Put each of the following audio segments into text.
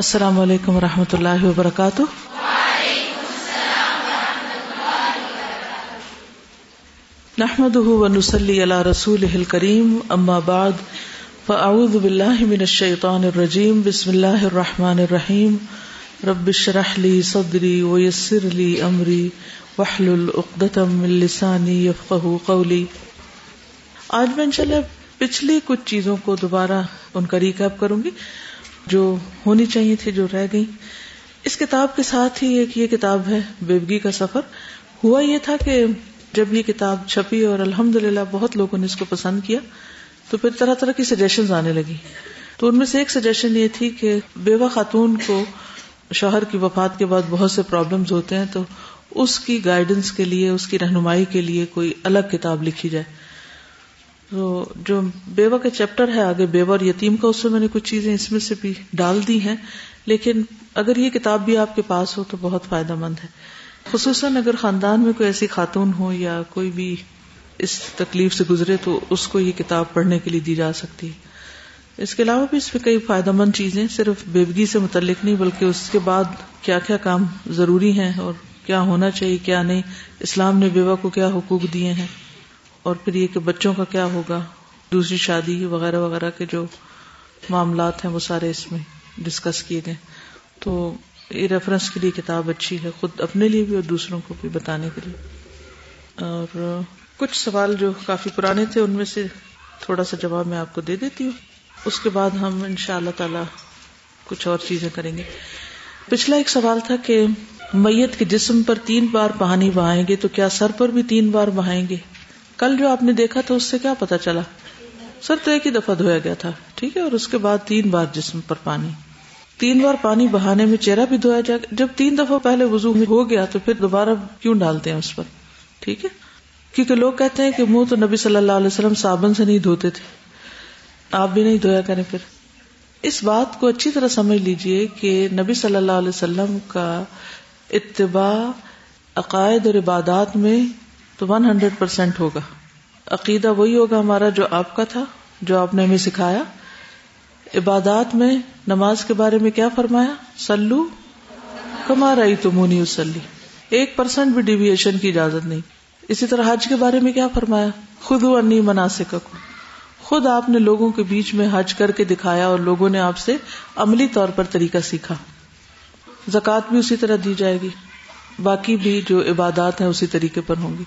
السلام علیکم و رحمۃ اللہ وبرکاتہ۔ نحمد ونسلی علی رسول کریم اما بعد، فاعوذ باللہ من الشیطان الرجیم، بسم اللہ الرحمن الرحیم۔ رب شرح لی صدری ویسر لی امری وحلل اقدتم من لسانی یفقہ قولی۔ آج میں انشاءاللہ پچھلی کچھ چیزوں کو دوبارہ ان کا ریکیپ کروں گی۔ جو ہونی چاہیے تھی، جو رہ گئی۔ اس کتاب کے ساتھ ہی ایک یہ کتاب ہے، بیوگی کا سفر۔ ہوا یہ تھا کہ جب یہ کتاب چھپی اور الحمد للہ بہت لوگوں نے اس کو پسند کیا، تو پھر طرح طرح کی سجیشن آنے لگی۔ تو ان میں سے ایک سجیشن یہ تھی کہ بیوہ خاتون کو شوہر کی وفات کے بعد بہت سے پرابلمز ہوتے ہیں، تو اس کی گائیڈنس کے لیے، اس کی رہنمائی کے لیے کوئی الگ کتاب لکھی جائے۔ تو جو بیوہ کے چیپٹر ہے آگے بیوہ اور یتیم کا، اس میں میں نے کچھ چیزیں اس میں سے بھی ڈال دی ہیں۔ لیکن اگر یہ کتاب بھی آپ کے پاس ہو تو بہت فائدہ مند ہے۔ خصوصاً اگر خاندان میں کوئی ایسی خاتون ہو یا کوئی بھی اس تکلیف سے گزرے تو اس کو یہ کتاب پڑھنے کے لیے دی جا سکتی ہے۔ اس کے علاوہ بھی اس میں کئی فائدہ مند چیزیں، صرف بیوگی سے متعلق نہیں، بلکہ اس کے بعد کیا کیا کام ضروری ہیں اور کیا ہونا چاہیے، کیا نہیں، اسلام نے بیوہ کو کیا حقوق دیے ہیں۔ اور پھر یہ کہ بچوں کا کیا ہوگا؟ دوسری شادی وغیرہ وغیرہ کے جو معاملات ہیں وہ سارے اس میں ڈسکس کیے گئے۔ تو یہ ریفرنس کے لیے کتاب اچھی ہے خود اپنے لیے بھی اور دوسروں کو بھی بتانے کے لیے۔ اور کچھ سوال جو کافی پرانے تھے ان میں سے تھوڑا سا جواب میں آپ کو دے دیتی ہوں۔ اس کے بعد ہم ان شاء اللہ تعالی کچھ اور چیزیں کریں گے۔ پچھلا ایک سوال تھا کہ میت کے جسم پر تین بار پانی بہائیں گے تو کیا سر پر بھی تین بار بہائیں گے؟ کل جو آپ نے دیکھا تھا اس سے کیا پتا چلا؟ سر تو ایک ہی دفعہ دھویا گیا تھا، ٹھیک ہے؟ اور اس کے بعد تین بار جسم پر پانی۔ تین بار پانی بہانے میں چہرہ بھی دھویا جائے جب تین دفعہ پہلے وضو میں ہو گیا تو پھر دوبارہ کیوں ڈالتے ہیں اس پر؟ ٹھیک ہے؟ کیونکہ لوگ کہتے ہیں کہ منہ تو نبی صلی اللہ علیہ وسلم صابن سے نہیں دھوتے تھے۔ آپ بھی نہیں دھویا کریں پھر۔ اس بات کو اچھی طرح سمجھ لیجیے کہ نبی صلی اللہ علیہ وسلم کا اتباع عقائد اور عبادات میں تو ون ہنڈریڈ پرسینٹ ہوگا۔ عقیدہ وہی ہوگا ہمارا جو آپ کا تھا، جو آپ نے ہمیں سکھایا۔ عبادات میں نماز کے بارے میں کیا فرمایا؟ سلو کما رہی تو مونی اسلی ایک پرسینٹ بھی ڈیویشن کی اجازت نہیں۔ اسی طرح حج کے بارے میں کیا فرمایا؟ خود انی مناسب خود آپ نے لوگوں کے بیچ میں حج کر کے دکھایا اور لوگوں نے آپ سے عملی طور پر طریقہ سیکھا۔ زکوٰۃ بھی اسی طرح دی جائے گی۔ باقی بھی جو عبادات ہیں اسی طریقے پر ہوں گی۔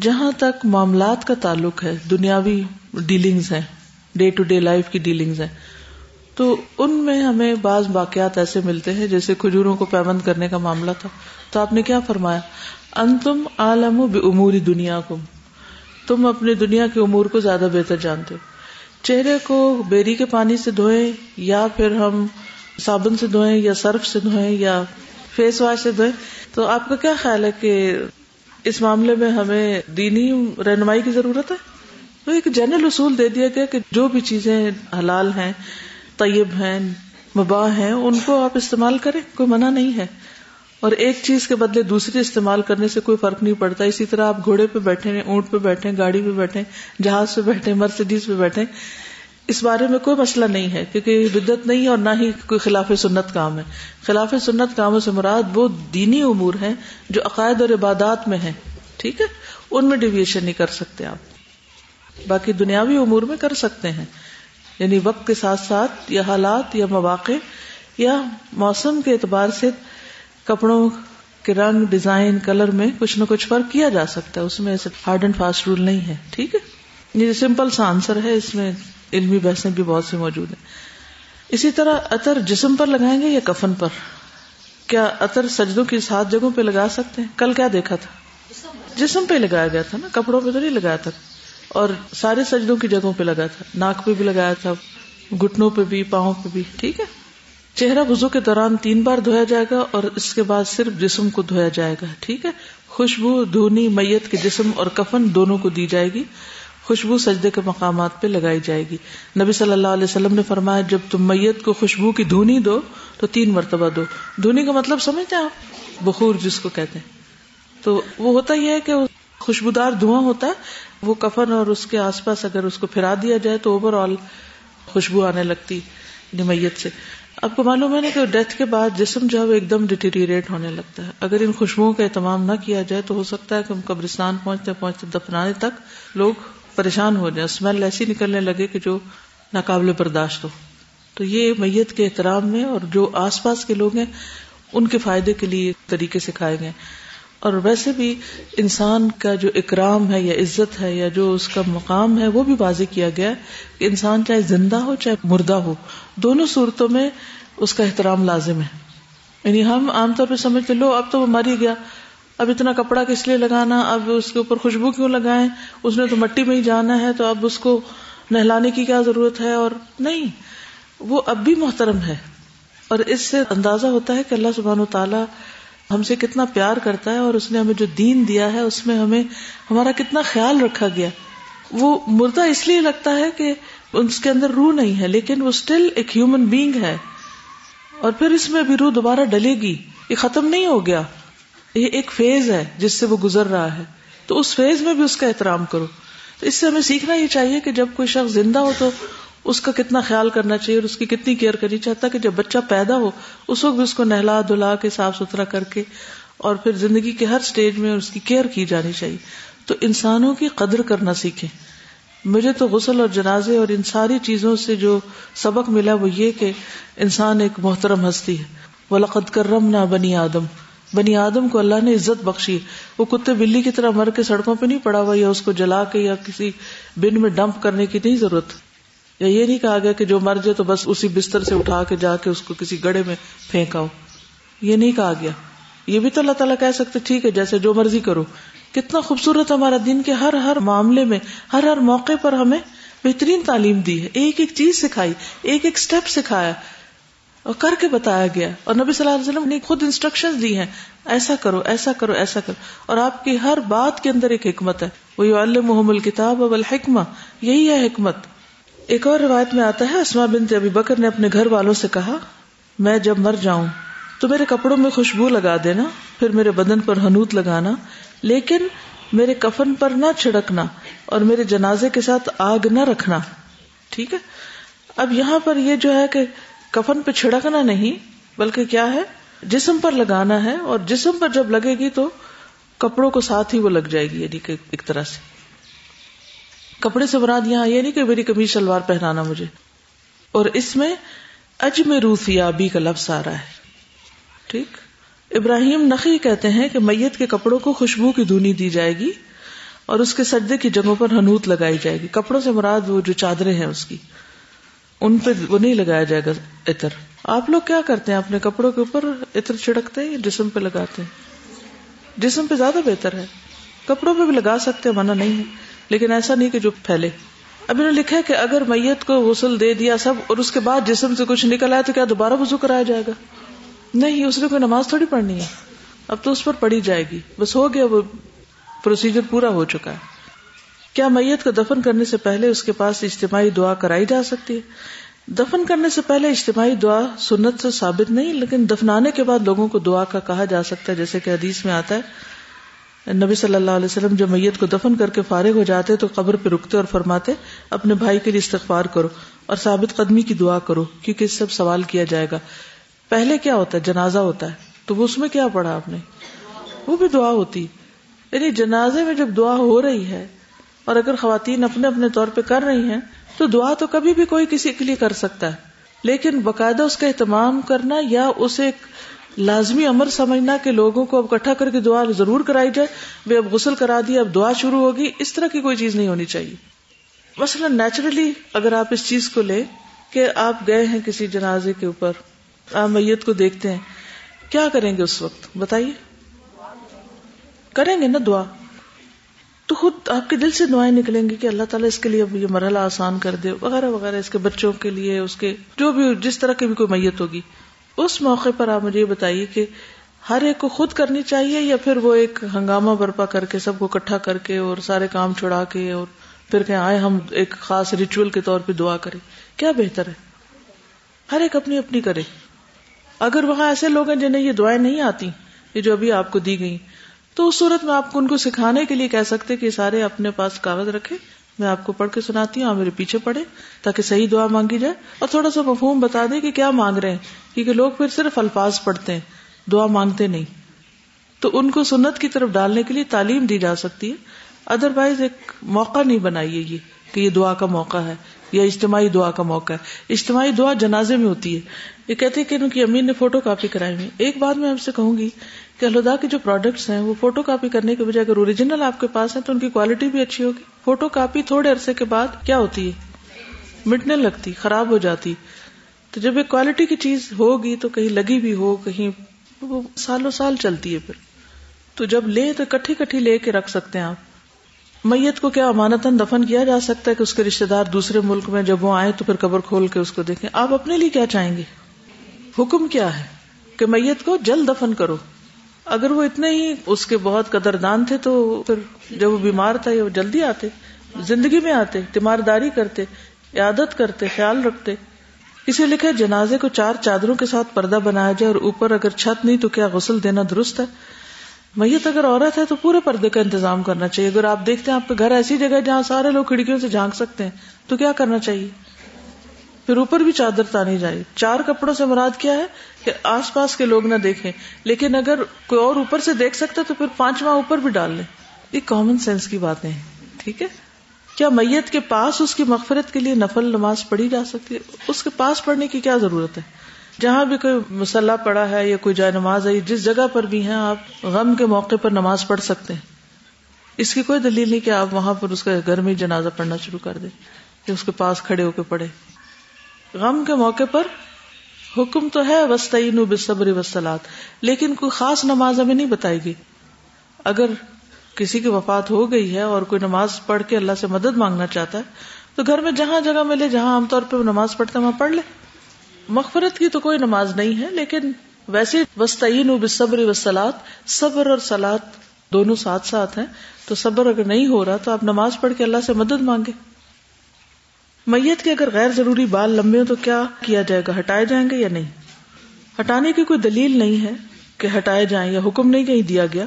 جہاں تک معاملات کا تعلق ہے، دنیاوی ڈیلنگز ہیں ڈے ٹو ڈے لائف کی ڈیلنگز ہیں، تو ان میں ہمیں بعض واقعات ایسے ملتے ہیں جیسے کھجوروں کو پیمند کرنے کا معاملہ تھا۔ تو آپ نے کیا فرمایا؟ ان تم عالم اموری دنیا کو تم اپنی دنیا کے امور کو زیادہ بہتر جانتے ہو۔ چہرے کو بیری کے پانی سے دھوئیں یا پھر ہم صابن سے دھوئیں یا سرف سے دھوئیں یا فیس واش سے دھوئیں تو آپ کا کیا خیال ہے کہ اس معاملے میں ہمیں دینی رہنمائی کی ضرورت ہے؟ تو ایک جنرل اصول دے دیا گیا کہ جو بھی چیزیں حلال ہیں، طیب ہیں، مباح ہیں، ان کو آپ استعمال کریں، کوئی منع نہیں ہے۔ اور ایک چیز کے بدلے دوسری استعمال کرنے سے کوئی فرق نہیں پڑتا۔ اسی طرح آپ گھوڑے پہ بیٹھے اونٹ پہ بیٹھے گاڑی پہ بیٹھے جہاز پہ بیٹھے مرسڈیز پہ بیٹھے اس بارے میں کوئی مسئلہ نہیں ہے، کیونکہ بدت نہیں ہے اور نہ ہی کوئی خلاف سنت کام ہے۔ خلاف سنت کاموں سے مراد وہ دینی امور ہیں جو عقائد اور عبادات میں ہیں، ٹھیک ہے؟ ان میں ڈیویشن نہیں کر سکتے آپ۔ باقی دنیاوی امور میں کر سکتے ہیں۔ یعنی وقت کے ساتھ ساتھ یا حالات یا مواقع یا موسم کے اعتبار سے کپڑوں کے رنگ، ڈیزائن، کلر میں کچھ نہ کچھ فرق کیا جا سکتا ہے۔ اس میں ایسے ہارڈ اینڈ فاسٹ رول نہیں ہے، ٹھیک ہے؟ یہ سمپل سا آنسر ہے۔ اس میں علمی بحثیں بھی بہت سی موجود ہیں۔ اسی طرح اطر جسم پر لگائیں گے یا کفن پر؟ کیا اطر سجدوں کی سات جگہوں پہ لگا سکتے ہیں؟ کل کیا دیکھا تھا؟ جسم پہ لگایا گیا تھا نا، کپڑوں پہ تو نہیں لگایا تھا۔ اور سارے سجدوں کی جگہوں پہ لگا تھا۔ ناک پہ بھی لگایا تھا گٹنوں پہ بھی، پاؤں پہ بھی، ٹھیک ہے؟ چہرہ وزو کے دوران تین بار دھویا جائے گا اور اس کے بعد صرف جسم کو دھویا جائے گا، ٹھیک ہے؟ خوشبو، دھونی، میت کے جسم اور کفن دونوں کو دی جائے گی۔ خوشبو سجدے کے مقامات پہ لگائی جائے گی۔ نبی صلی اللہ علیہ وسلم نے فرمایا، جب تم میت کو خوشبو کی دھونی دو، تو تین مرتبہ دو۔ دھونی کا مطلب سمجھتے ہیں آپ؟ بخور جس کو کہتے ہیں۔ تو وہ ہوتا ہی ہے کہ خوشبودار دھواں ہوتا ہے، وہ کفن اور اس کے آس پاس اگر اس کو پھرا دیا جائے تو اوور آل خوشبو آنے لگتی میت سے۔ آپ کو معلوم ہے نا کہ ڈیتھ کے بعد جسم جو ہے وہ ایک دم ڈیٹیریٹ ہونے لگتا ہے۔ اگر ان خوشبوؤں کا اہتمام نہ کیا جائے تو ہو سکتا ہے کہ ہم قبرستان پہنچتے پہنچتے دفنانے تک لوگ پریشان ہو جائیں اسمیل ایسی نکلنے لگے کہ جو ناقابل برداشت ہو۔ تو یہ میت کے احترام میں اور جو آس پاس کے لوگ ہیں، ان کے فائدے کے لیے طریقے سکھائے گئے۔ اور ویسے بھی انسان کا جو اکرام ہے یا عزت ہے یا جو اس کا مقام ہے، وہ بھی واضح کیا گیا کہ انسان چاہے زندہ ہو چاہے مردہ ہو، دونوں صورتوں میں اس کا احترام لازم ہے۔ یعنی ہم عام طور پہ سمجھتے لو اب تو وہ مر ہی گیا۔ اب اتنا کپڑا کس لیے لگانا؟ اب اس کے اوپر خوشبو کیوں لگائیں؟ اس نے تو مٹی میں ہی جانا ہے، تو اب اس کو نہلانے کی کیا ضرورت ہے؟ اور نہیں، وہ اب بھی محترم ہے۔ اور اس سے اندازہ ہوتا ہے کہ اللہ سبحان و تعالیٰ ہم سے کتنا پیار کرتا ہے اور اس نے ہمیں جو دین دیا ہے، اس میں ہمیں ہمارا کتنا خیال رکھا گیا۔ وہ مردہ اس لیے لگتا ہے کہ اس کے اندر روح نہیں ہے، لیکن وہ اسٹل ایک ہیومن بینگ ہے۔ اور پھر اس میں بھی روح دوبارہ ڈلے گی، یہ ختم نہیں ہو گیا۔ یہ ایک فیز ہے جس سے وہ گزر رہا ہے۔ تو اس فیز میں بھی اس کا احترام کرو۔ تو اس سے ہمیں سیکھنا یہ چاہیے کہ جب کوئی شخص زندہ ہو تو اس کا کتنا خیال کرنا چاہیے اور اس کی کتنی کیئر کرنی چاہتا کہ جب بچہ پیدا ہو، اس وقت بھی اس کو نہلا دھلا کے صاف ستھرا کر کے اور پھر زندگی کے ہر اسٹیج میں اس کی کیئر کی جانی چاہیے۔ تو انسانوں کی قدر کرنا سیکھیں۔ مجھے تو غسل اور جنازے اور ان ساری چیزوں سے جو سبق ملا وہ یہ کہ انسان ایک محترم ہستی ہے۔ وہ لقد کرم نہ بنی آدم۔ بنی آدم کو اللہ نے عزت بخشی۔ وہ کتے بلی کی طرح مر کے سڑکوں پہ نہیں پڑا ہوا یا اس کو جلا کے یا کسی بن میں ڈمپ کرنے کی نہیں ضرورت۔ یا یہ نہیں کہا گیا کہ جو مر جائے تو بس اسی بستر سے اٹھا کے جا کے اس کو کسی گڑے میں پھینکا ہو یہ نہیں کہا گیا۔ یہ بھی تو اللہ تعالیٰ کہہ سکتے، ٹھیک ہے، جیسے جو مرضی کرو۔ کتنا خوبصورت ہمارا دن کے ہر ہر معاملے میں، ہر ہر موقع پر ہمیں بہترین تعلیم دی ہے۔ ایک ایک چیز سکھائی، ایک ایک اسٹیپ سکھایا۔ اور کر کے بتایا گیا اور نبی صلی اللہ علیہ وسلم نے خود انسٹرکشن دی ہیں، ایسا کرو ایسا کرو ایسا کرو۔ اور آپ کی ہر بات کے اندر ایک حکمت ہے۔ وہ محمد الکتاب اب الحکمہ یہی ہے حکمت۔ ایک اور روایت میں آتا ہے اسما بنت ابی بکر نے اپنے گھر والوں سے کہا، میں جب مر جاؤں تو میرے کپڑوں میں خوشبو لگا دینا، پھر میرے بدن پر ہنوت لگانا، لیکن میرے کفن پر نہ چھڑکنا اور میرے جنازے کے ساتھ آگ نہ رکھنا۔ ٹھیک ہے؟ اب یہاں پر یہ جو ہے کہ کفن پہ چھڑکنا نہیں، بلکہ کیا ہے؟ جسم پر لگانا ہے، اور جسم پر جب لگے گی تو کپڑوں کو ساتھ ہی وہ لگ جائے گی یعنی کہ ایک طرح سے۔ کپڑے سے مراد یہاں یہ نہیں کہ میری کمیز شلوار پہنانا مجھے۔ اور اس میں اج میں روفیابی کا لفظ آ رہا ہے۔ ٹھیک؟ ابراہیم نقی کہتے ہیں کہ میت کے کپڑوں کو خوشبو کی دھونی دی جائے گی، اور اس کے سجدے کی جگہوں پر ہنوت لگائی جائے گی۔ کپڑوں سے مراد وہ جو چادریں ہیں اس کی۔ ان پہ وہ نہیں لگایا جائے گا عطر۔ آپ لوگ کیا کرتے ہیں؟ اپنے کپڑوں کے اوپر عطر چھڑکتے ہیں یا جسم پہ لگاتے ہیں؟ جسم پہ زیادہ بہتر ہے۔ کپڑوں پہ بھی لگا سکتے منع نہیں ہے۔ لیکن ایسا نہیں کہ جو پھیلے۔ اب انہوں نے لکھا ہے کہ اگر میت کو غسل دے دیا سب اور اس کے بعد جسم سے کچھ نکل آیا تو کیا دوبارہ وضو کرایا جائے گا؟ نہیں، اس نے کوئی نماز تھوڑی پڑھنی ہے۔ اب تو اس پر پڑھی جائے گی۔ بس ہو گیا وہ پروسیجر پورا ہو چکا ہے۔ کیا میت کو دفن کرنے سے پہلے اس کے پاس اجتماعی دعا کرائی جا سکتی ہے؟ دفن کرنے سے پہلے اجتماعی دعا سنت سے ثابت نہیں، لیکن دفنانے کے بعد لوگوں کو دعا کا کہا جا سکتا ہے، جیسے کہ حدیث میں آتا ہے، نبی صلی اللہ علیہ وسلم جب میت کو دفن کر کے فارغ ہو جاتے تو قبر پہ رکتے اور فرماتے، اپنے بھائی کے لیے استغفار کرو اور ثابت قدمی کی دعا کرو، کیونکہ اس سب سوال کیا جائے گا۔ پہلے کیا ہوتا ہے؟ جنازہ ہوتا ہے۔ تو وہ اس میں کیا پڑھا آپ نے؟ وہ بھی دعا ہوتی۔ یعنی جنازے میں جب دعا ہو رہی ہے اور اگر خواتین اپنے اپنے طور پہ کر رہی ہیں، تو دعا تو کبھی بھی کوئی کسی کے لیے کر سکتا ہے۔ لیکن باقاعدہ اس کا اہتمام کرنا یا اسے ایک لازمی امر سمجھنا کہ لوگوں کو اب اکٹھا کر کے دعا ضرور کرائی جائے، وہ اب غسل کرا دیا اب دعا شروع ہوگی، اس طرح کی کوئی چیز نہیں ہونی چاہیے۔ مثلا نیچرلی اگر آپ اس چیز کو لیں کہ آپ گئے ہیں کسی جنازے کے اوپر، آپ میت کو دیکھتے ہیں، کیا کریں گے اس وقت؟ بتائیے۔ کریں گے نا دعا؟ تو خود آپ کے دل سے دعائیں نکلیں گی کہ اللہ تعالیٰ اس کے لیے اب یہ مرحلہ آسان کر دے، وغیرہ وغیرہ، اس کے بچوں کے لیے، اس کے جو بھی، جس طرح کی بھی کوئی میت ہوگی۔ اس موقع پر آپ مجھے یہ بتائیے کہ ہر ایک کو خود کرنی چاہیے یا پھر وہ ایک ہنگامہ برپا کر کے سب کو اکٹھا کر کے اور سارے کام چھڑا کے اور پھر کہ آئے ہم ایک خاص ریچول کے طور پہ دعا کریں۔ کیا بہتر ہے؟ ہر ایک اپنی اپنی کرے۔ اگر وہاں ایسے لوگ ہیں جنہیں یہ دعائیں نہیں آتی، یہ جو ابھی آپ کو دی گئی تو اس صورت میں آپ کو ان کو سکھانے کے لیے کہہ سکتے کہ سارے اپنے پاس کاغذ رکھے۔ میں آپ کو پڑھ کے سناتی ہوں، آپ میرے پیچھے پڑھے تاکہ صحیح دعا مانگی جائے۔ اور تھوڑا سا مفہوم بتا دیں کہ کیا مانگ رہے ہیں، کیونکہ لوگ پھر صرف الفاظ پڑھتے ہیں، دعا مانگتے نہیں۔ تو ان کو سنت کی طرف ڈالنے کے لیے تعلیم دی جا سکتی ہے۔ ادر وائز ایک موقع نہیں بنائیے یہ کہ یہ دعا کا موقع ہے۔ یا اجتماعی دعا کا موقع ہے۔ اجتماعی دعا جنازے میں ہوتی ہے۔ یہ کہتے ہیں کہ ان کی امین نے فوٹو کاپی کرائی ہوئی۔ ایک بات میں آپ سے کہوں گی کہ الدا کے جو پروڈکٹس ہیں، وہ فوٹو کاپی کرنے کے بجائے اگر اوریجنل آپ کے پاس ہے تو ان کی کوالٹی بھی اچھی ہوگی۔ فوٹو کاپی تھوڑے عرصے کے بعد کیا ہوتی ہے؟ مٹنے لگتی، خراب ہو جاتی۔ تو جب ایک کوالٹی کی چیز ہوگی تو کہیں لگی بھی ہو، کہیں وہ سالوں سال چلتی ہے پھر۔ تو جب لے تو کٹھی کٹھی لے کے رکھ سکتے ہیں آپ۔ میت کو کیا امانتاً دفن کیا جا سکتا ہے کہ اس کے رشتے دار دوسرے ملک میں جب وہ آئے تو پھر قبر کھول کے اس کو دیکھیں؟ آپ اپنے لیے کیا چاہیں گے؟ حکم کیا ہے کہ میت کو جلد دفن کرو؟ اگر وہ اتنے ہی اس کے بہت قدردان تھے تو پھر جب وہ بیمار تھا وہ جلدی آتے، زندگی میں آتے، تیمارداری کرتے عادت کرتے، خیال رکھتے، اسے لکھے جنازے کو چار چادروں کے ساتھ پردہ بنایا جائے اور اوپر اگر چھت نہیں تو کیا غسل دینا درست ہے؟ میت اگر عورت ہے تو پورے پردے کا انتظام کرنا چاہیے۔ اگر آپ دیکھتے ہیں آپ کے گھر ایسی جگہ جہاں سارے لوگ کھڑکیوں سے جھانک سکتے ہیں، تو کیا کرنا چاہیے؟ پھر اوپر بھی چادر تانی جائے چار کپڑوں سے مراد کیا ہے؟ کہ آس پاس کے لوگ نہ دیکھیں۔ لیکن اگر کوئی اور اوپر سے دیکھ سکتا تو پھر پانچواں اوپر بھی ڈال لیں۔ یہ کامن سینس کی باتیں ہیں۔ ٹھیک ہے؟ کیا میت کے پاس اس کی مغفرت کے لیے نفل نماز پڑھی جا سکتی ہے؟ اس کے پاس پڑھنے کی کیا ضرورت ہے؟ جہاں بھی کوئی مسلح پڑا ہے یا کوئی جائے نماز ہے، جس جگہ پر بھی ہیں، آپ غم کے موقع پر نماز پڑھ سکتے ہیں۔ اس کی کوئی دلیل نہیں کہ آپ وہاں پر اس کے گھر میں جنازہ پڑھنا شروع کر دیں، کہ اس کے پاس کھڑے ہو کے پڑھے غم کے موقع پر حکم تو ہے وسطین بصبر وسلات لیکن کوئی خاص نماز ہمیں نہیں بتائے گی اگر کسی کی وفات ہو گئی ہے اور کوئی نماز پڑھ کے اللہ سے مدد مانگنا چاہتا ہے، تو گھر میں جہاں جگہ ملے، جہاں عام طور پہ نماز پڑھتا ہے وہاں پڑھ لے مغفرت کی تو کوئی نماز نہیں ہے، لیکن ویسے وسطین بصبر وسلات صبر اور سلاد دونوں ساتھ ساتھ ہیں۔ تو صبر اگر نہیں ہو رہا تو آپ نماز پڑھ کے اللہ سے مدد مانگے میت کے اگر غیر ضروری بال لمبے ہو تو کیا کیا جائے گا؟ ہٹائے جائیں گے یا نہیں؟ ہٹانے کی کوئی دلیل نہیں ہے کہ ہٹائے جائیں یا حکم نہیں کہیں دیا گیا۔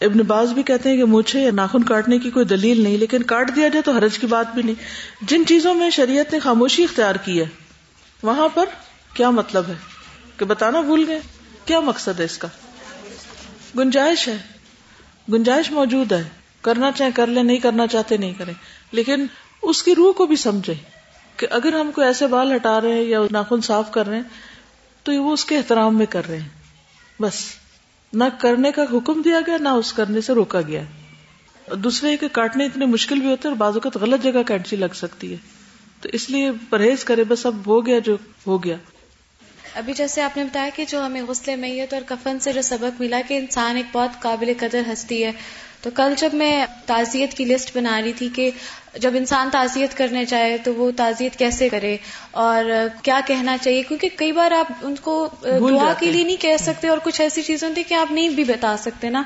ابن باز بھی کہتے ہیں کہ مجھے یا ناخن کاٹنے کی کوئی دلیل نہیں، لیکن کاٹ دیا جائے تو حرج کی بات بھی نہیں۔ جن چیزوں میں شریعت نے خاموشی اختیار کی ہے وہاں پر کیا مطلب ہے کہ بتانا بھول گئے؟ کیا مقصد ہے اس کا؟ گنجائش ہے۔ گنجائش موجود ہے۔ کرنا چاہے کر لیں، نہیں کرنا چاہتے، نہیں کریں۔ لیکن اس کی روح کو بھی سمجھے کہ اگر ہم کوئی ایسے بال ہٹا رہے ہیں یا ناخن صاف کر رہے ہیں، تو وہ اس کے احترام میں کر رہے ہیں۔ بس۔ نہ کرنے کا حکم دیا گیا، نہ اس کرنے سے روکا گیا۔ دوسرے کے کاٹنے اتنے مشکل بھی ہوتے ہیں اور بازو کا غلط جگہ کینچی لگ سکتی ہے۔ تو اس لیے پرہیز کرے بس اب ہو گیا جو ہو گیا۔ ابھی جیسے آپ نے بتایا کہ جو ہمیں غسل میت اور کفن سے جو سبق ملا کہ انسان ایک بہت قابل قدر ہستی ہے۔ تو کل جب میں تعزیت کی لسٹ بنا رہی تھی کہ جب انسان تعزیت کرنے جائے تو وہ تعزیت کیسے کرے اور کیا کہنا چاہیے؟ کیونکہ کئی بار آپ ان کو دعا کے لیے نہیں کہہ سکتے اور کچھ ایسی چیزیں ہوتی کہ آپ نہیں بھی بتا سکتے نا۔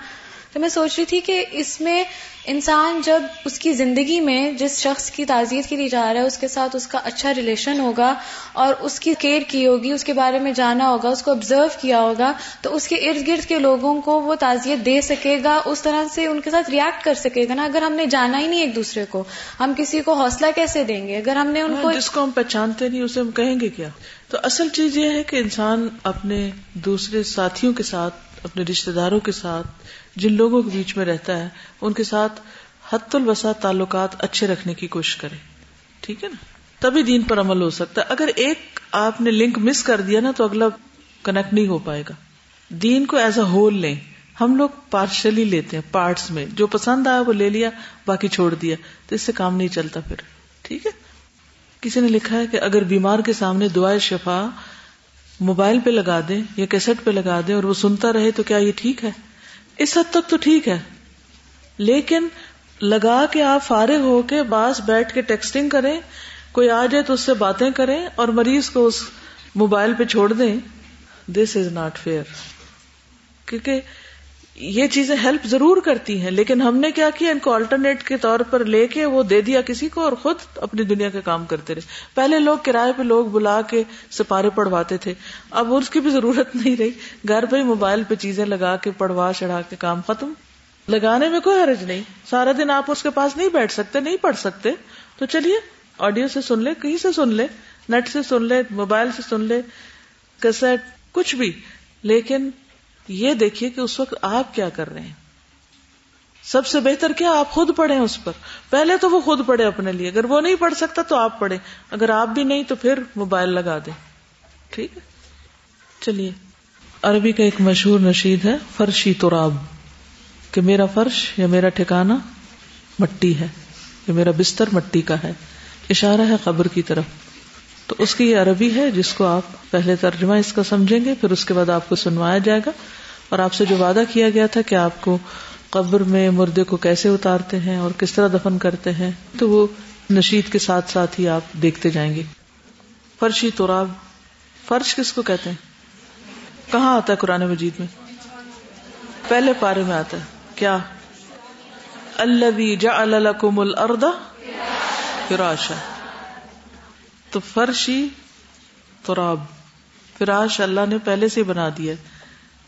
تو میں سوچ رہی تھی کہ اس میں انسان جب اس کی زندگی میں جس شخص کی تعزیت کے لیے جا رہا ہے اس کے ساتھ اس کا اچھا ریلیشن ہوگا اور اس کی کیئر کی ہوگی اس کے بارے میں جانا ہوگا اس کو آبزرو کیا ہوگا تو اس کے ارد گرد کے لوگوں کو وہ تعزیت دے سکے گا اس طرح سے ان کے ساتھ ریئیکٹ کر سکے گا نا۔ اگر ہم نے جانا ہی نہیں ایک دوسرے کو ہم کسی کو حوصلہ کیسے دیں گے؟ اگر ہم نے ان کو جس کو ہم پہچانتے نہیں اسے ہم کہیں گے کیا؟ تو اصل چیز یہ ہے کہ انسان اپنے دوسرے ساتھیوں کے ساتھ اپنے رشتے داروں کے ساتھ جن لوگوں کے بیچ میں رہتا ہے، ان کے ساتھ حت الوسا تعلقات اچھے رکھنے کی کوشش کرے ٹھیک ہے نا؟ تبھی دین پر عمل ہو سکتا ہے۔ اگر ایک آپ نے لنک مس کر دیا نا، تو اگلا کنیکٹ نہیں ہو پائے گا۔ دین کو ایز اے ہول لیں۔ ہم لوگ پارشلی لیتے ہیں، پارٹس میں۔ جو پسند آیا وہ لے لیا، باقی چھوڑ دیا۔ تو اس سے کام نہیں چلتا پھر۔ ٹھیک ہے؟ کسی نے لکھا ہے کہ اگر بیمار کے سامنے دعائیں شفا موبائل پہ لگا دیں یا کیسٹ پہ لگا دیں اور وہ سنتا رہے تو کیا یہ ٹھیک ہے؟ اس حد تک تو ٹھیک ہے۔ لیکن لگا کے آپ فارغ ہو کے باس بیٹھ کے ٹیکسٹنگ کریں، کوئی آ جائے تو اس سے باتیں کریں اور مریض کو اس موبائل پہ چھوڑ دیں۔ دس از ناٹ فیئر کیونکہ یہ چیزیں ہیلپ ضرور کرتی ہیں، لیکن ہم نے کیا کیا؟ ان کو آلٹرنیٹ کے طور پر لے کے وہ دے دیا کسی کو اور خود اپنی دنیا کا کام کرتے رہے۔ پہلے لوگ کرائے پہ لوگ بلا کے سپارے پڑھواتے تھے، اب اس کی بھی ضرورت نہیں رہی۔ گھر پہ موبائل پہ چیزیں لگا کے پڑھوا چڑھا کے کام ختم۔ لگانے میں کوئی حرج نہیں۔ سارا دن آپ اس کے پاس نہیں بیٹھ سکتے، نہیں پڑھ سکتے۔ تو چلیے آڈیو سے سن لے، کہیں سے سن لے نیٹ سے سن لے موبائل سے سن لے کیسٹ کچھ بھی۔ لیکن یہ دیکھیے کہ اس وقت آپ کیا کر رہے ہیں۔ سب سے بہتر کیا آپ خود پڑھیں اس پر۔ پہلے تو وہ خود پڑھے اپنے لیے۔ اگر وہ نہیں پڑھ سکتا تو آپ پڑھیں۔ اگر آپ بھی نہیں تو پھر موبائل لگا دیں۔ ٹھیک ہے؟ چلیے۔ عربی کا ایک مشہور نشید ہے، فرشی تراب۔ کہ میرا فرش یا میرا ٹھکانا مٹی ہے، یا میرا بستر مٹی کا ہے۔ اشارہ ہے قبر کی طرف۔ تو اس کی یہ عربی ہے، جس کو آپ پہلے ترجمہ اس کا سمجھیں گے، پھر اس کے بعد آپ کو سنوایا جائے گا۔ اور آپ سے جو وعدہ کیا گیا تھا کہ آپ کو قبر میں مردے کو کیسے اتارتے ہیں اور کس طرح دفن کرتے ہیں، تو وہ نشید کے ساتھ ساتھ ہی آپ دیکھتے جائیں گے۔ فرشی تراب، فرش کس کو کہتے ہیں؟ کہاں آتا ہے قرآن مجید میں؟ پہلے پارے میں آتا ہے۔ کیا؟ اللہ جعل لکم الارض فراشا۔ تو فرشی تراب فراش اللہ نے پہلے سے بنا دیا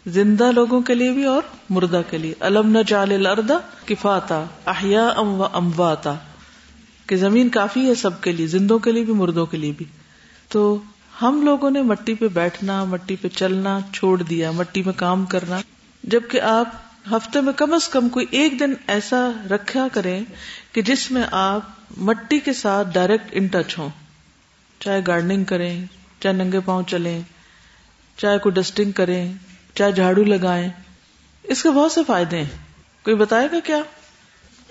زندہ لوگوں کے لیے بھی اور مردہ کے لیے۔ الم نہ جال الردا کفاتا احیا ام و امواتا۔ کہ زمین کافی ہے سب کے لیے، زندوں کے لیے بھی، مردوں کے لیے بھی۔ تو ہم لوگوں نے مٹی پہ بیٹھنا، مٹی پہ چلنا، چھوڑ دیا، مٹی میں کام کرنا۔ جبکہ آپ ہفتے میں کم از کم کوئی ایک دن ایسا رکھا کریں کہ جس میں آپ مٹی کے ساتھ ڈائریکٹ ان ٹچ ہوں۔ چاہے گارڈننگ کریں، چاہے ننگے پاؤں چلیں، چاہے کوئی ڈسٹنگ کریں، چاہے جھاڑو لگائیں۔ اس کے بہت سے فائدے ہیں۔ کوئی بتائے گا کیا؟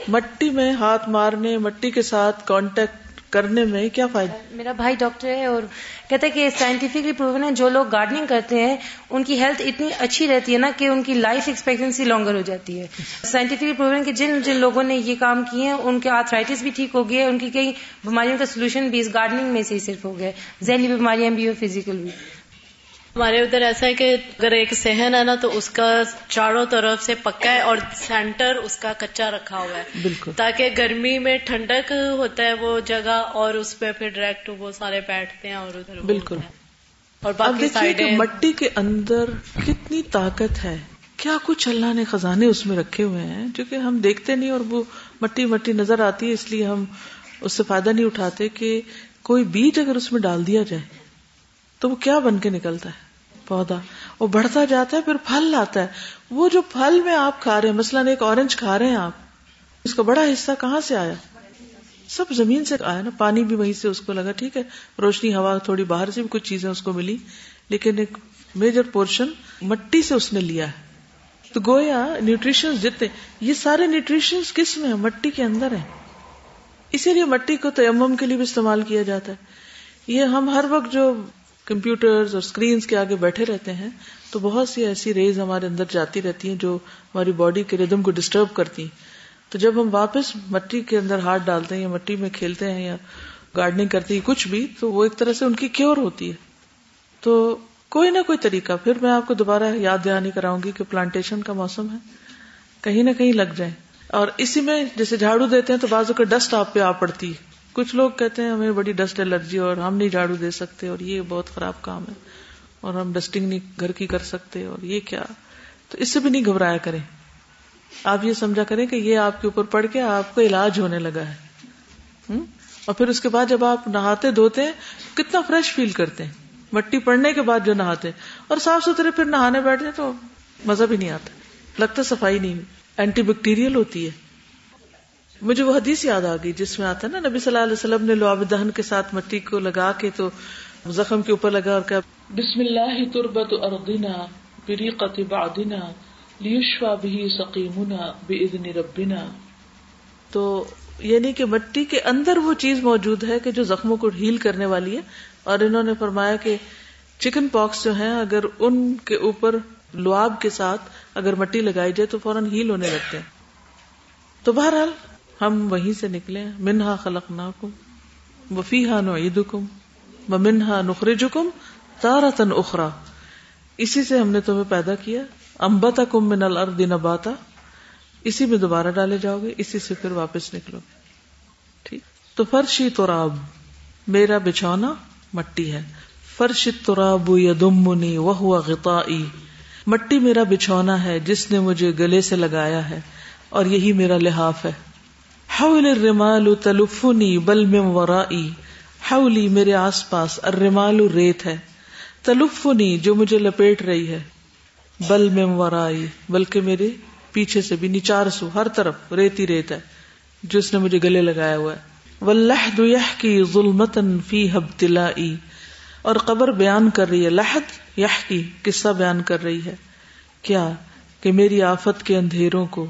مٹی میں ہاتھ مارنے، مٹی کے ساتھ کانٹیکٹ کرنے میں کیا فائدہ؟ میرا بھائی ڈاکٹر ہے اور کہتا ہے کہ سائنٹیفکلی پروون ہے، جو لوگ گارڈننگ کرتے ہیں، ان کی ہیلتھ اتنی اچھی رہتی ہے نا کہ ان کی لائف ایکسپیکٹنسی لانگر ہو جاتی ہے۔ سائنٹیفکلی پروون کہ جن جن لوگوں نے یہ کام کیے ہیں، ان کے آرتھرائٹس بھی ٹھیک ہو گئے ان کی کئی بیماریوں کا سولوشن بھی اس گارڈننگ میں سے ہی صرف ہو گیا ذہنی بیماریاں بھی اور فزیکل بھی۔ ہمارے ادھر ایسا ہے کہ اگر ایک صحن ہے نا تو اس کا چاروں طرف سے پکا ہے اور سینٹر اس کا کچا رکھا ہوا ہے۔ بالکل۔ تاکہ گرمی میں ٹھنڈک ہوتا ہے وہ جگہ اور اس پہ پھر ڈائریکٹ وہ سارے بیٹھتے ہیں اور ادھر بالکل۔ اور باقی کہ سائڈیں مٹی کے اندر کتنی طاقت ہے۔ کیا کچھ اللہ نے خزانے اس میں رکھے ہوئے ہیں؟ جو کہ ہم دیکھتے نہیں اور وہ مٹی مٹی نظر آتی ہے اس لیے ہم اس سے فائدہ نہیں اٹھاتے کہ کوئی بیج اگر اس میں ڈال دیا جائے تو وہ کیا بن کے نکلتا ہے؟ پودا، وہ بڑھتا جاتا ہے، پھر پھل لاتا ہے۔ وہ جو پھل میں آپ کھا رہے ہیں، مثلاً ایک اورنج کھا رہے ہیں آپ، اس کا بڑا حصہ کہاں سے آیا؟ سب زمین سے آیا نا، پانی بھی وہیں سے اس کو لگا، ٹھیک ہے۔ روشنی، ہوا تھوڑی باہر سے بھی کچھ چیزیں اس کو ملی، لیکن ایک میجر پورشن مٹی سے اس نے لیا ہے۔ تو گویا نیوٹریشن جتنے، یہ سارے نیوٹریشن کس میں ہیں؟ مٹی کے اندر ہیں۔ اسی لیے مٹی کو تیمم کے لیے بھی استعمال کیا جاتا ہے۔ یہ ہم ہر وقت جو کمپیوٹر اور اسکرینس کے آگے بیٹھے رہتے ہیں، تو بہت سی ایسی ریز ہمارے اندر جاتی رہتی ہیں جو ہماری باڈی کے ردم کو ڈسٹرب کرتی ہیں۔ تو جب ہم واپس مٹی کے اندر ہاتھ ڈالتے ہیں یا مٹی میں کھیلتے ہیں یا گارڈنگ کرتے ہیں، کچھ بھی، تو وہ ایک طرح سے ان کی کیور ہوتی ہے۔ تو کوئی نہ کوئی طریقہ، پھر میں آپ کو دوبارہ یاد دہانی کراؤں گی کہ پلانٹیشن کا موسم ہے۔ کہیں نہ کہیں لگ جائیں۔ اور اسی میں جیسے جھاڑو دیتے ہیں تو بازو کا ڈسٹ آپ پہ آ پڑتی ہے۔ کچھ لوگ کہتے ہیں ہمیں بڑی ڈسٹ الرجی اور ہم نہیں جھاڑو دے سکتے اور یہ بہت خراب کام ہے اور ہم ڈسٹنگ نہیں گھر کی کر سکتے اور یہ کیا؟ تو اس سے بھی نہیں گھبرایا کریں۔ آپ یہ سمجھا کریں کہ یہ آپ کے اوپر پڑ کے آپ کو علاج ہونے لگا ہے۔ اور پھر اس کے بعد جب آپ نہاتے دھوتے ہیں، کتنا فریش فیل کرتے ہیں۔ مٹی پڑنے کے بعد جو نہاتے اور صاف ستھرے پھر نہانے بیٹھتے تو مزہ بھی نہیں آتا۔ لگتا صفائی نہیں۔ اینٹی بیکٹیریل ہوتی ہے۔ مجھے وہ حدیث یاد آ گئی جس میں آتا ہے نا نبی صلی اللہ علیہ وسلم نے لعاب دہن کے ساتھ مٹی کو لگا کے تو زخم کے اوپر لگا اور کہا بسم اللہ تربت اردنا بریقت بعدنا لیشفا به سقیمنا باذن ربنا۔ تو یعنی کہ مٹی کے اندر وہ چیز موجود ہے کہ جو زخموں کو ہیل کرنے والی ہے اور انہوں نے فرمایا کہ چکن پاکس جو ہیں اگر ان کے اوپر لعاب کے ساتھ اگر مٹی لگائی جائے تو فوراً ہیل ہونے لگتے ہیں۔ تو بہرحال ہم وہیں سے نکلے منہا خلق ناکم وفی ہا نو عید کم و منہا نخرج کم تارا تن اخرا اسی سے ہم نے تمہیں پیدا کیا۔ امبتا کم من الارض نباتا۔ اسی میں دوبارہ ڈالے جاؤ گے۔ اسی سے پھر واپس نکلو۔ گے ٹھیک۔ تو فرشی تراب، میرا بچھونا مٹی ہے۔ فرش تراب یدمنی وہ غطائی۔ مٹی میرا بچھونا ہے، جس نے مجھے گلے سے لگایا ہے اور یہی میرا لحاف ہے۔ حول الرمال تلفنی بل من ورائی. حولی میرے آس پاس الرمال ریت ہے. تلفنی جو مجھے لپیٹ رہی ہے. بل میں ورائی، بلکہ میرے پیچھے سے بھی نچار سو ہر طرف ریتی ریت ہے جس نے مجھے گلے لگایا ہوا ہے. ولحد کی ظلمتن فی ہبتلائی اور قبر بیان کر رہی ہے لحد یہ کی قصہ بیان کر رہی ہے. کیا کہ میری آفت کے اندھیروں کو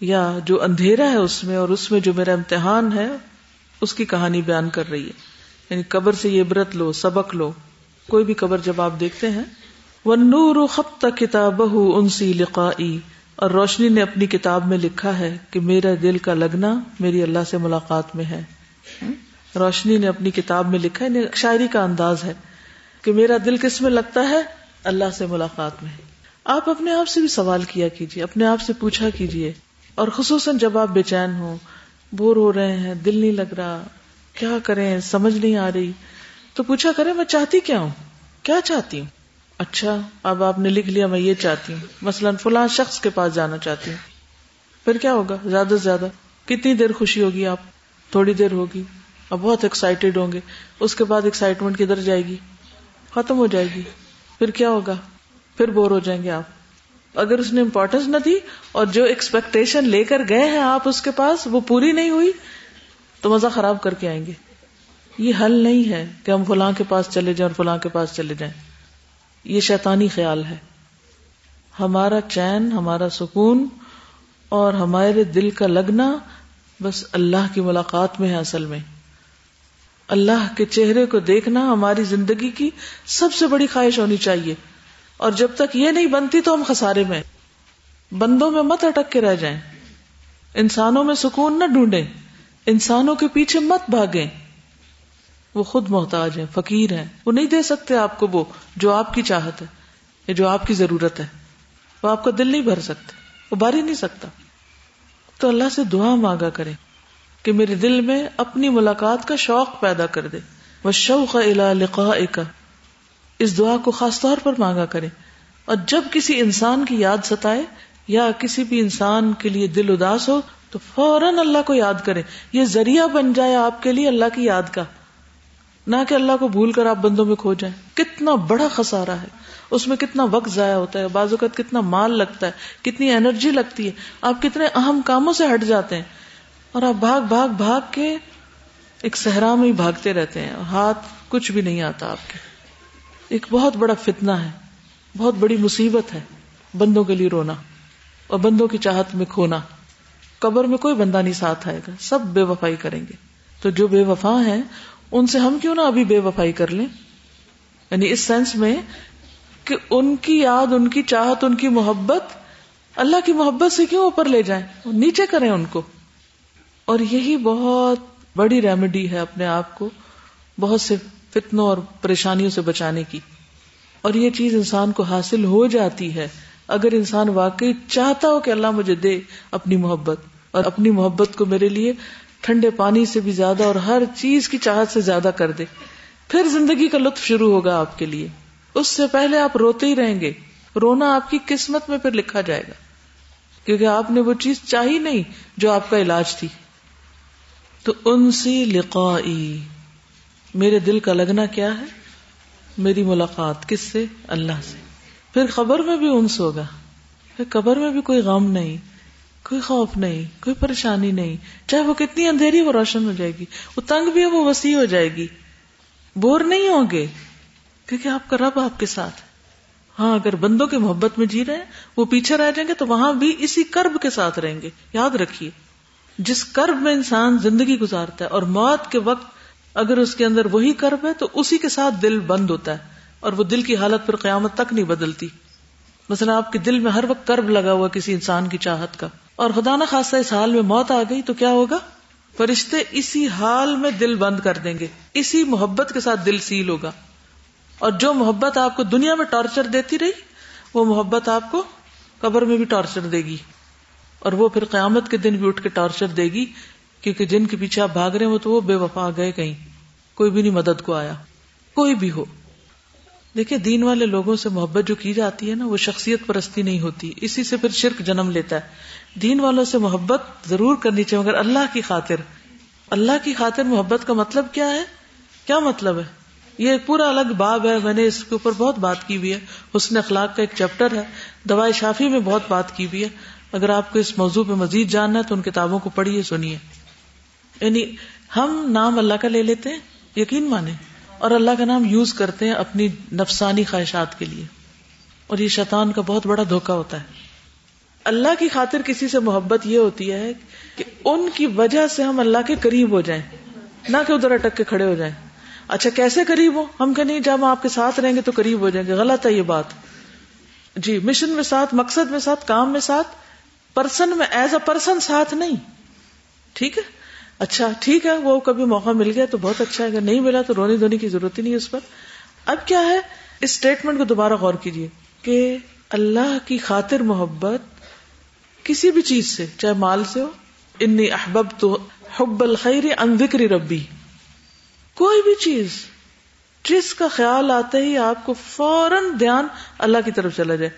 یا جو اندھیرا ہے اس میں اور اس میں جو میرا امتحان ہے، اس کی کہانی بیان کر رہی ہے۔ یعنی قبر سے یہ عبرت لو، سبق لو۔ کوئی بھی قبر جب آپ دیکھتے ہیں وہ نور خط کتاب انسی لقائی اور روشنی نے اپنی کتاب میں لکھا ہے کہ میرا دل کا لگنا میری اللہ سے ملاقات میں ہے۔ روشنی نے اپنی کتاب میں لکھا ہے یعنی شاعری کا انداز ہے کہ میرا دل کس میں لگتا ہے؟ اللہ سے ملاقات میں آپ اپنے آپ سے بھی سوال کیا کیجیے اپنے آپ سے پوچھا کیجیے اور خصوصاً جب آپ بے چین ہو بور ہو رہے ہیں، دل نہیں لگ رہا، کیا کریں؟ سمجھ نہیں آ رہی۔ تو پوچھا کرے میں چاہتی کیا ہوں؟ کیا چاہتی ہوں؟ اچھا اب آپ نے لکھ لیا، میں یہ چاہتی ہوں۔ مثلاً فلاں شخص کے پاس جانا چاہتی ہوں۔ پھر کیا ہوگا؟ زیادہ سے زیادہ۔ کتنی دیر خوشی ہوگی آپ؟ تھوڑی دیر ہوگی۔ اب بہت ایکسائٹیڈ ہوں گے۔ اس کے بعد ایکسائٹمنٹ کدھر جائے گی؟ ختم ہو جائے گی۔ پھر کیا ہوگا؟ پھر بور ہو جائیں گے آپ۔ اگر اس نے امپورٹینس نہ دی اور جو ایکسپیکٹیشن لے کر گئے ہیں آپ اس کے پاس، وہ پوری نہیں ہوئی، تو مزہ خراب کر کے آئیں گے۔ یہ حل نہیں ہے کہ ہم فلاں کے پاس چلے جائیں اور فلاں کے پاس چلے جائیں۔ یہ شیطانی خیال ہے۔ ہمارا چین، ہمارا سکون اور ہمارے دل کا لگنا بس اللہ کی ملاقات میں ہے اصل میں۔ اللہ کے چہرے کو دیکھنا ہماری زندگی کی سب سے بڑی خواہش ہونی چاہیے۔ اور جب تک یہ نہیں بنتی تو ہم خسارے میں بندوں میں مت اٹک کے رہ جائیں۔ انسانوں میں سکون نہ ڈھونڈیں۔ انسانوں کے پیچھے مت بھاگیں۔ وہ خود محتاج ہیں، فقیر ہیں۔ وہ نہیں دے سکتے آپ کو وہ جو آپ کی چاہت ہے، یا جو آپ کی ضرورت ہے۔ وہ آپ کا دل نہیں بھر سکتے، وہ بھر ہی نہیں سکتا۔ تو اللہ سے دعا مانگا کرے کہ میرے دل میں اپنی ملاقات کا شوق پیدا کر دے۔ وہ شوق الا لقا اس دعا کو خاص طور پر مانگا کرے اور جب کسی انسان کی یاد ستائے یا کسی بھی انسان کے لیے دل اداس ہو، تو فوراً اللہ کو یاد کرے یہ ذریعہ بن جائے آپ کے لیے اللہ کی یاد کا۔ نہ کہ اللہ کو بھول کر آپ بندوں میں کھو جائیں۔ کتنا بڑا خسارا ہے۔ اس میں کتنا وقت ضائع ہوتا ہے۔ بعض اوقات کتنا مال لگتا ہے۔ کتنی انرجی لگتی ہے۔ آپ کتنے اہم کاموں سے ہٹ جاتے ہیں۔ اور آپ بھاگ بھاگ بھاگ کے ایک صحرا میں ہی بھاگتے رہتے ہیں۔ ہاتھ کچھ بھی نہیں آتا آپ کے۔ ایک بہت بڑا فتنا ہے، بہت بڑی مصیبت ہے بندوں کے لیے رونا اور بندوں کی چاہت میں کھونا۔ قبر میں کوئی بندہ نہیں ساتھ آئے گا، سب بے وفائی کریں گے۔ تو جو بے وفا ہیں، ان سے ہم کیوں نہ ابھی بے وفائی کر لیں؟ یعنی اس سینس میں کہ ان کی یاد، ان کی چاہت، ان کی محبت، اللہ کی محبت سے کیوں اوپر لے جائیں؟ نیچے کریں ان کو۔ اور یہی بہت بڑی ریمیڈی ہے اپنے آپ کو، بہت سے فتنوں اور پریشانیوں سے بچانے کی۔ اور یہ چیز انسان کو حاصل ہو جاتی ہے اگر انسان واقعی چاہتا ہو کہ اللہ مجھے دے اپنی محبت۔ اور اپنی محبت کو میرے لیے ٹھنڈے پانی سے بھی زیادہ اور ہر چیز کی چاہت سے زیادہ کر دے۔ پھر زندگی کا لطف شروع ہوگا آپ کے لیے۔ اس سے پہلے آپ روتے ہی رہیں گے۔ رونا آپ کی قسمت میں پھر لکھا جائے گا۔ کیونکہ آپ نے وہ چیز چاہی نہیں جو آپ کا علاج تھی۔ تو ان سی لقائی۔ میرے دل کا لگنا کیا ہے؟ میری ملاقات کس سے؟ اللہ سے۔ پھر خبر میں بھی انس ہوگا۔ پھر قبر میں بھی کوئی غم نہیں، کوئی خوف نہیں، کوئی پریشانی نہیں۔ چاہے وہ کتنی اندھیری وہ روشن ہو جائے گی۔ وہ تنگ بھی ہے، وہ وسیع ہو جائے گی۔ بور نہیں ہوں گے، کیونکہ آپ کا رب آپ کے ساتھ ہے۔ ہاں اگر بندوں کی محبت میں جی رہے ہیں، وہ پیچھے رہ جائیں گے تو وہاں بھی اسی کرب کے ساتھ رہیں گے۔ یاد رکھیے، جس کرب میں انسان زندگی گزارتا ہے اور موت کے وقت اگر اس کے اندر وہی کرب ہے تو اسی کے ساتھ دل بند ہوتا ہے اور وہ دل کی حالت پھر قیامت تک نہیں بدلتی۔ مثلا آپ کے دل میں ہر وقت کرب لگا ہوا کسی انسان کی چاہت کا۔ اور خدا نہ خاصا اس حال میں موت آ گئی تو کیا ہوگا؟ فرشتے اسی حال میں دل بند کر دیں گے۔ اسی محبت کے ساتھ دل سیل ہوگا۔ اور جو محبت آپ کو دنیا میں ٹارچر دیتی رہی، وہ محبت آپ کو قبر میں بھی ٹارچر دے گی۔ اور وہ پھر قیامت کے دن بھی اٹھ کے ٹارچر دے گی۔ کیونکہ جن کے پیچھے آپ بھاگ رہے ہیں، وہ تو وہ بے وفا گئے کہیں۔ کوئی بھی نہیں مدد کو آیا۔ کوئی بھی ہو۔ دیکھیں، دین والے لوگوں سے محبت جو کی جاتی ہے نا، وہ شخصیت پرستی نہیں ہوتی۔ اسی سے پھر شرک جنم لیتا ہے۔ دین والوں سے محبت ضرور کرنی چاہیے، مگر اللہ کی خاطر۔ اللہ کی خاطر محبت کا مطلب کیا ہے؟ کیا مطلب ہے؟ یہ ایک پورا الگ باب ہے۔ میں نے اس کے اوپر بہت بات کی ہوئی ہے۔ حسن اخلاق کا ایک چیپٹر ہے۔ دوائی شافی میں بہت بات کی ہوئی ہے۔ اگر آپ کو اس موضوع پہ مزید جاننا ہے تو ان کتابوں کو پڑھیے، سنیے۔ یعنی ہم نام اللہ کا لے لیتے ہیں، یقین مانے۔ اور اللہ کا نام یوز کرتے ہیں اپنی نفسانی خواہشات کے لیے۔ اور یہ شیطان کا بہت بڑا دھوکا ہوتا ہے۔ اللہ کی خاطر کسی سے محبت یہ ہوتی ہے کہ ان کی وجہ سے ہم اللہ کے قریب ہو جائیں۔ نہ کہ ادھر اٹک کے کھڑے ہو جائیں۔ اچھا کیسے قریب ہو ہم کہ نہیں، جب ہم آپ کے ساتھ رہیں گے تو قریب ہو جائیں گے۔ غلط ہے یہ بات۔ جی مشن میں ساتھ، مقصد میں ساتھ، کام میں ساتھ پرسن میں ایز اے پرسن ساتھ نہیں۔ ٹھیک ہے؟ اچھا ٹھیک ہے، وہ کبھی موقع مل گیا تو بہت اچھا ہے، اگر نہیں ملا تو رونی دھونی کی ضرورت ہی نہیں اس پر۔ اب کیا ہے؟ اس اسٹیٹمنٹ کو دوبارہ غور کیجیے کہ اللہ کی خاطر محبت کسی بھی چیز سے، چاہے مال سے ہو، انی احبب تو حب الخیر ان ذکر ربی۔ کوئی بھی چیز، جس کا خیال آتے ہی آپ کو فوراً دھیان اللہ کی طرف چلا جائے۔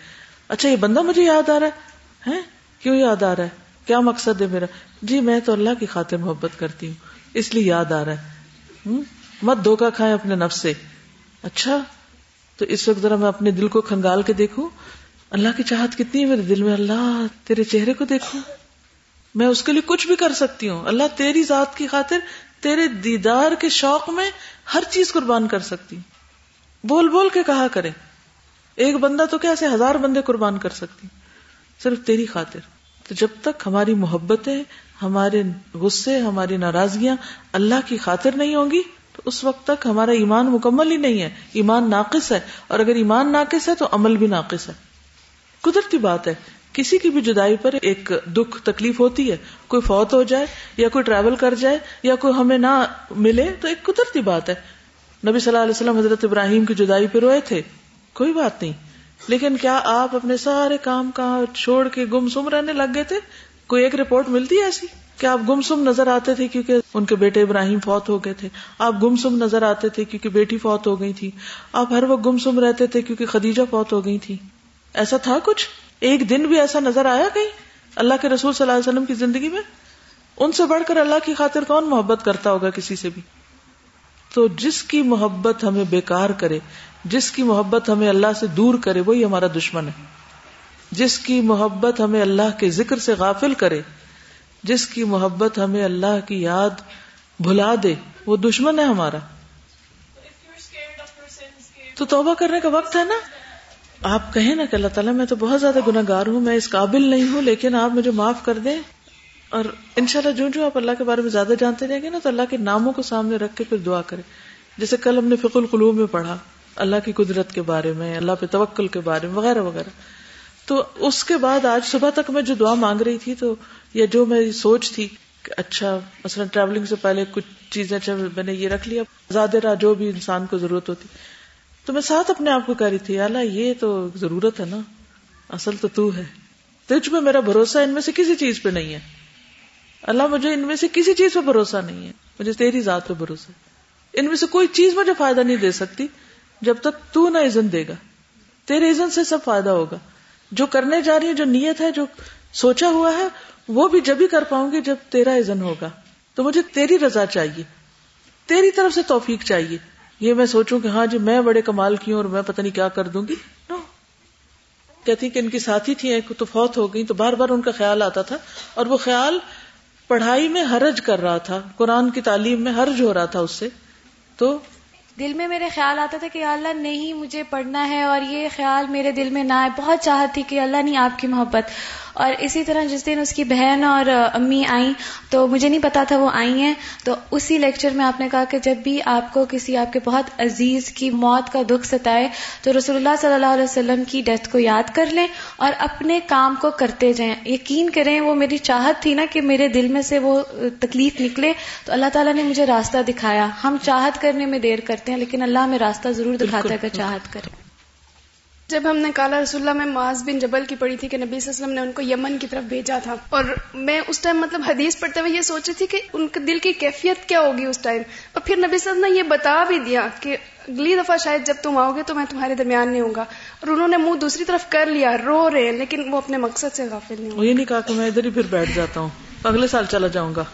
اچھا یہ بندہ مجھے یاد آ رہا ہے؟ کیوں یاد آ رہا ہے؟ کیا مقصد ہے میرا؟ جی میں تو اللہ کی خاطر محبت کرتی ہوں، اس لیے یاد آ رہا ہے۔ مت دھوکا کھائے اپنے نفس سے۔ اچھا تو اس وقت ذرا میں اپنے دل کو کھنگال کے دیکھوں۔ اللہ کی چاہت کتنی ہے میرے دل میں؟ اللہ، تیرے چہرے کو دیکھوں۔ میں اس کے لیے کچھ بھی کر سکتی ہوں۔ اللہ تیری ذات کی خاطر، تیرے دیدار کے شوق میں ہر چیز قربان کر سکتی۔ ہوں بول بول کے کہا کرے۔ ایک بندہ تو کیسے ہزار بندے قربان کر سکتی؟ صرف تیری خاطر۔ تو جب تک ہماری محبتیں، ہمارے غصے، ہماری ناراضگیاں اللہ کی خاطر نہیں ہوں گی، تو اس وقت تک ہمارا ایمان مکمل ہی نہیں ہے۔ ایمان ناقص ہے۔ اور اگر ایمان ناقص ہے تو عمل بھی ناقص ہے۔ قدرتی بات ہے۔ کسی کی بھی جدائی پر ایک دکھ، تکلیف ہوتی ہے، کوئی فوت ہو جائے یا کوئی ٹریول کر جائے یا کوئی ہمیں نہ ملے، تو ایک قدرتی بات ہے۔ نبی صلی اللہ علیہ وسلم حضرت ابراہیم کی جدائی پہ روئے تھے۔ کوئی بات نہیں۔ لیکن کیا آپ اپنے سارے کام کہاں چھوڑ کے گم سم رہنے لگ گئے تھے؟ کوئی ایک رپورٹ ملتی ہے ایسی؟ کہ آپ گم سم نظر آتے تھے کیونکہ ان کے بیٹے ابراہیم فوت ہو گئے تھے؟ آپ گم سم نظر آتے تھے کیونکہ بیٹی فوت ہو گئی تھی؟ آپ ہر وقت گم سم رہتے تھے کیونکہ خدیجہ فوت ہو گئی تھی؟ ایسا تھا کچھ؟ ایک دن بھی ایسا نظر آیا کہیں؟ اللہ کے رسول صلی اللہ علیہ وسلم کی زندگی میں؟ ان سے بڑھ کر اللہ کی خاطر کون محبت کرتا ہوگا کسی سے بھی؟ تو جس کی محبت ہمیں بیکار کرے جس کی محبت ہمیں اللہ سے دور کرے، وہی ہمارا دشمن ہے۔ جس کی محبت ہمیں اللہ کے ذکر سے غافل کرے، جس کی محبت ہمیں اللہ کی یاد بھلا دے، وہ دشمن ہے ہمارا۔ تو توبہ کرنے کا وقت ہے نا؟ آپ کہیں نا کہ اللہ تعالیٰ، میں تو بہت زیادہ گناہ گار ہوں، میں اس قابل نہیں ہوں، لیکن آپ مجھے معاف کر دیں۔ اور ان شاء اللہ جو جو آپ اللہ کے بارے میں زیادہ جانتے رہیں گے نا، تو اللہ کے ناموں کو سامنے رکھ کے پھر دعا کرے جیسے کل ہم نے فک القلوب میں پڑھا۔ اللہ کی قدرت کے بارے میں، اللہ پہ توکل کے بارے میں، وغیرہ وغیرہ۔ تو اس کے بعد آج صبح تک میں جو دعا مانگ رہی تھی تو، یا جو میری سوچ تھی کہ اچھا مثلا ٹریولنگ سے پہلے کچھ چیزیں اچھا میں نے یہ رکھ لیا، زیادہ راہ جو بھی انسان کو ضرورت ہوتی۔ تو میں ساتھ اپنے آپ کو کہہ رہی تھی اللہ، یہ تو ضرورت ہے نا، اصل تو تو ہے۔ تجھ میں میرا بھروسہ ان میں سے کسی چیز پہ نہیں ہے۔ اللہ، مجھے ان میں سے کسی چیز پہ بھروسہ نہیں ہے۔ مجھے تیری ذات پہ بھروسہ ان میں سے کوئی چیز مجھے فائدہ نہیں دے سکتی۔ جب تک تو نہ عزن دے گا۔ تیرے عزن سے سب فائدہ ہوگا۔ جو کرنے جا رہی ہے، جو نیت ہے، جو سوچا ہوا ہے، وہ بھی جب ہی کر پاؤں گی، جب تیرا عزن ہوگا۔ تو مجھے تیری رضا چاہیے۔ تیری طرف سے توفیق چاہیے۔ یہ میں سوچوں کہ ہاں جی میں بڑے کمال کی ہوں اور میں پتہ نہیں کیا کر دوں گی۔ نو کہتی کہ ان کی ساتھی تھی ایک تو فوت ہو گئی تو بار بار ان کا خیال آتا تھا۔ اور وہ خیال پڑھائی میں حرج کر رہا تھا۔ قرآن کی تعلیم میں حرج ہو رہا تھا اس سے۔ تو دل میں میرے خیال آتا تھا کہ اللہ نہیں مجھے پڑھنا ہے اور یہ خیال میرے دل میں نہ آئے۔ بہت چاہت تھی کہ اللہ نہیں آپ کی محبت۔ اور اسی طرح جس دن اس کی بہن اور امی آئیں تو مجھے نہیں پتا تھا وہ آئی ہیں تو اسی لیکچر میں آپ نے کہا کہ جب بھی آپ کو کسی آپ کے بہت عزیز کی موت کا دکھ ستائے تو رسول اللہ صلی اللہ علیہ وسلم کی ڈیتھ کو یاد کر لیں اور اپنے کام کو کرتے جائیں۔ یقین کریں وہ میری چاہت تھی نا کہ میرے دل میں سے وہ تکلیف نکلے تو اللہ تعالیٰ نے مجھے راستہ دکھایا۔ ہم چاہت کرنے میں دیر کرتے ہیں لیکن اللہ ہمیں راستہ ضرور دکھاتا ہے کہ چاہت کریں۔ جب ہم نے کالا رسول اللہ میں معاذ بن جبل کی پڑھی تھی کہ نبی صلی اللہ علیہ وسلم نے ان کو یمن کی طرف بھیجا تھا۔ اور میں اس ٹائم مطلب حدیث پڑھتے ہوئے یہ سوچی تھی کہ ان کے دل کی کیفیت کیا ہوگی اس ٹائم۔ اور پھر نبی صلی اللہ علیہ وسلم نے یہ بتا بھی دیا کہ اگلی دفعہ شاید جب تم آؤ گے تو میں تمہارے درمیان نہیں ہوں گا۔ اور انہوں نے منہ دوسری طرف کر لیا، رو رہے ہیں، لیکن وہ اپنے مقصد سے غافل نہیں یہ نہیں کہا کہ میں ادھر ہی پھر بیٹھ جاتا ہوں، اگلے سال چلا جاؤں گا۔